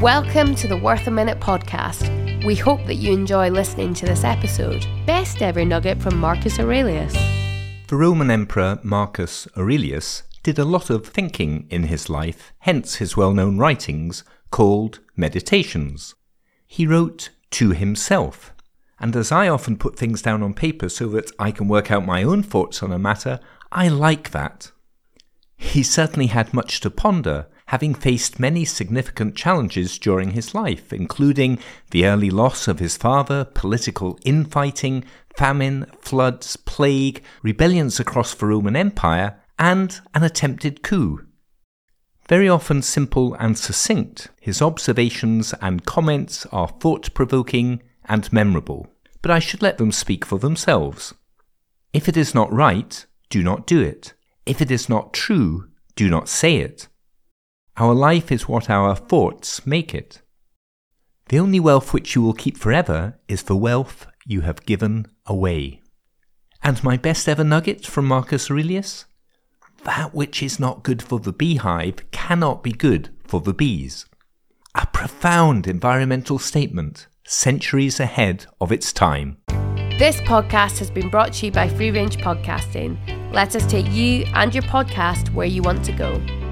Welcome to the Worth a Minute podcast. We hope that you enjoy listening to this episode. Best ever nugget from Marcus Aurelius. The Roman Emperor Marcus Aurelius did a lot of thinking in his life, hence his well known writings called Meditations. He wrote to himself. And as I often put things down on paper so that I can work out my own thoughts on a matter, I like that. He certainly had much to ponder having faced many significant challenges during his life, including the early loss of his father, political infighting, famine, floods, plague, rebellions across the Roman Empire, and an attempted coup. Very often simple and succinct, his observations and comments are thought provoking and memorable, but I should let them speak for themselves. If it is not right, do not do it. If it is not true, do not say it. Our life is what our thoughts make it. The only wealth which you will keep forever is the wealth you have given away. And my best ever nugget from Marcus Aurelius? That which is not good for the beehive cannot be good for the bees. A profound environmental statement, centuries ahead of its time. This podcast has been brought to you by Free Range Podcasting. Let us take you and your podcast where you want to go.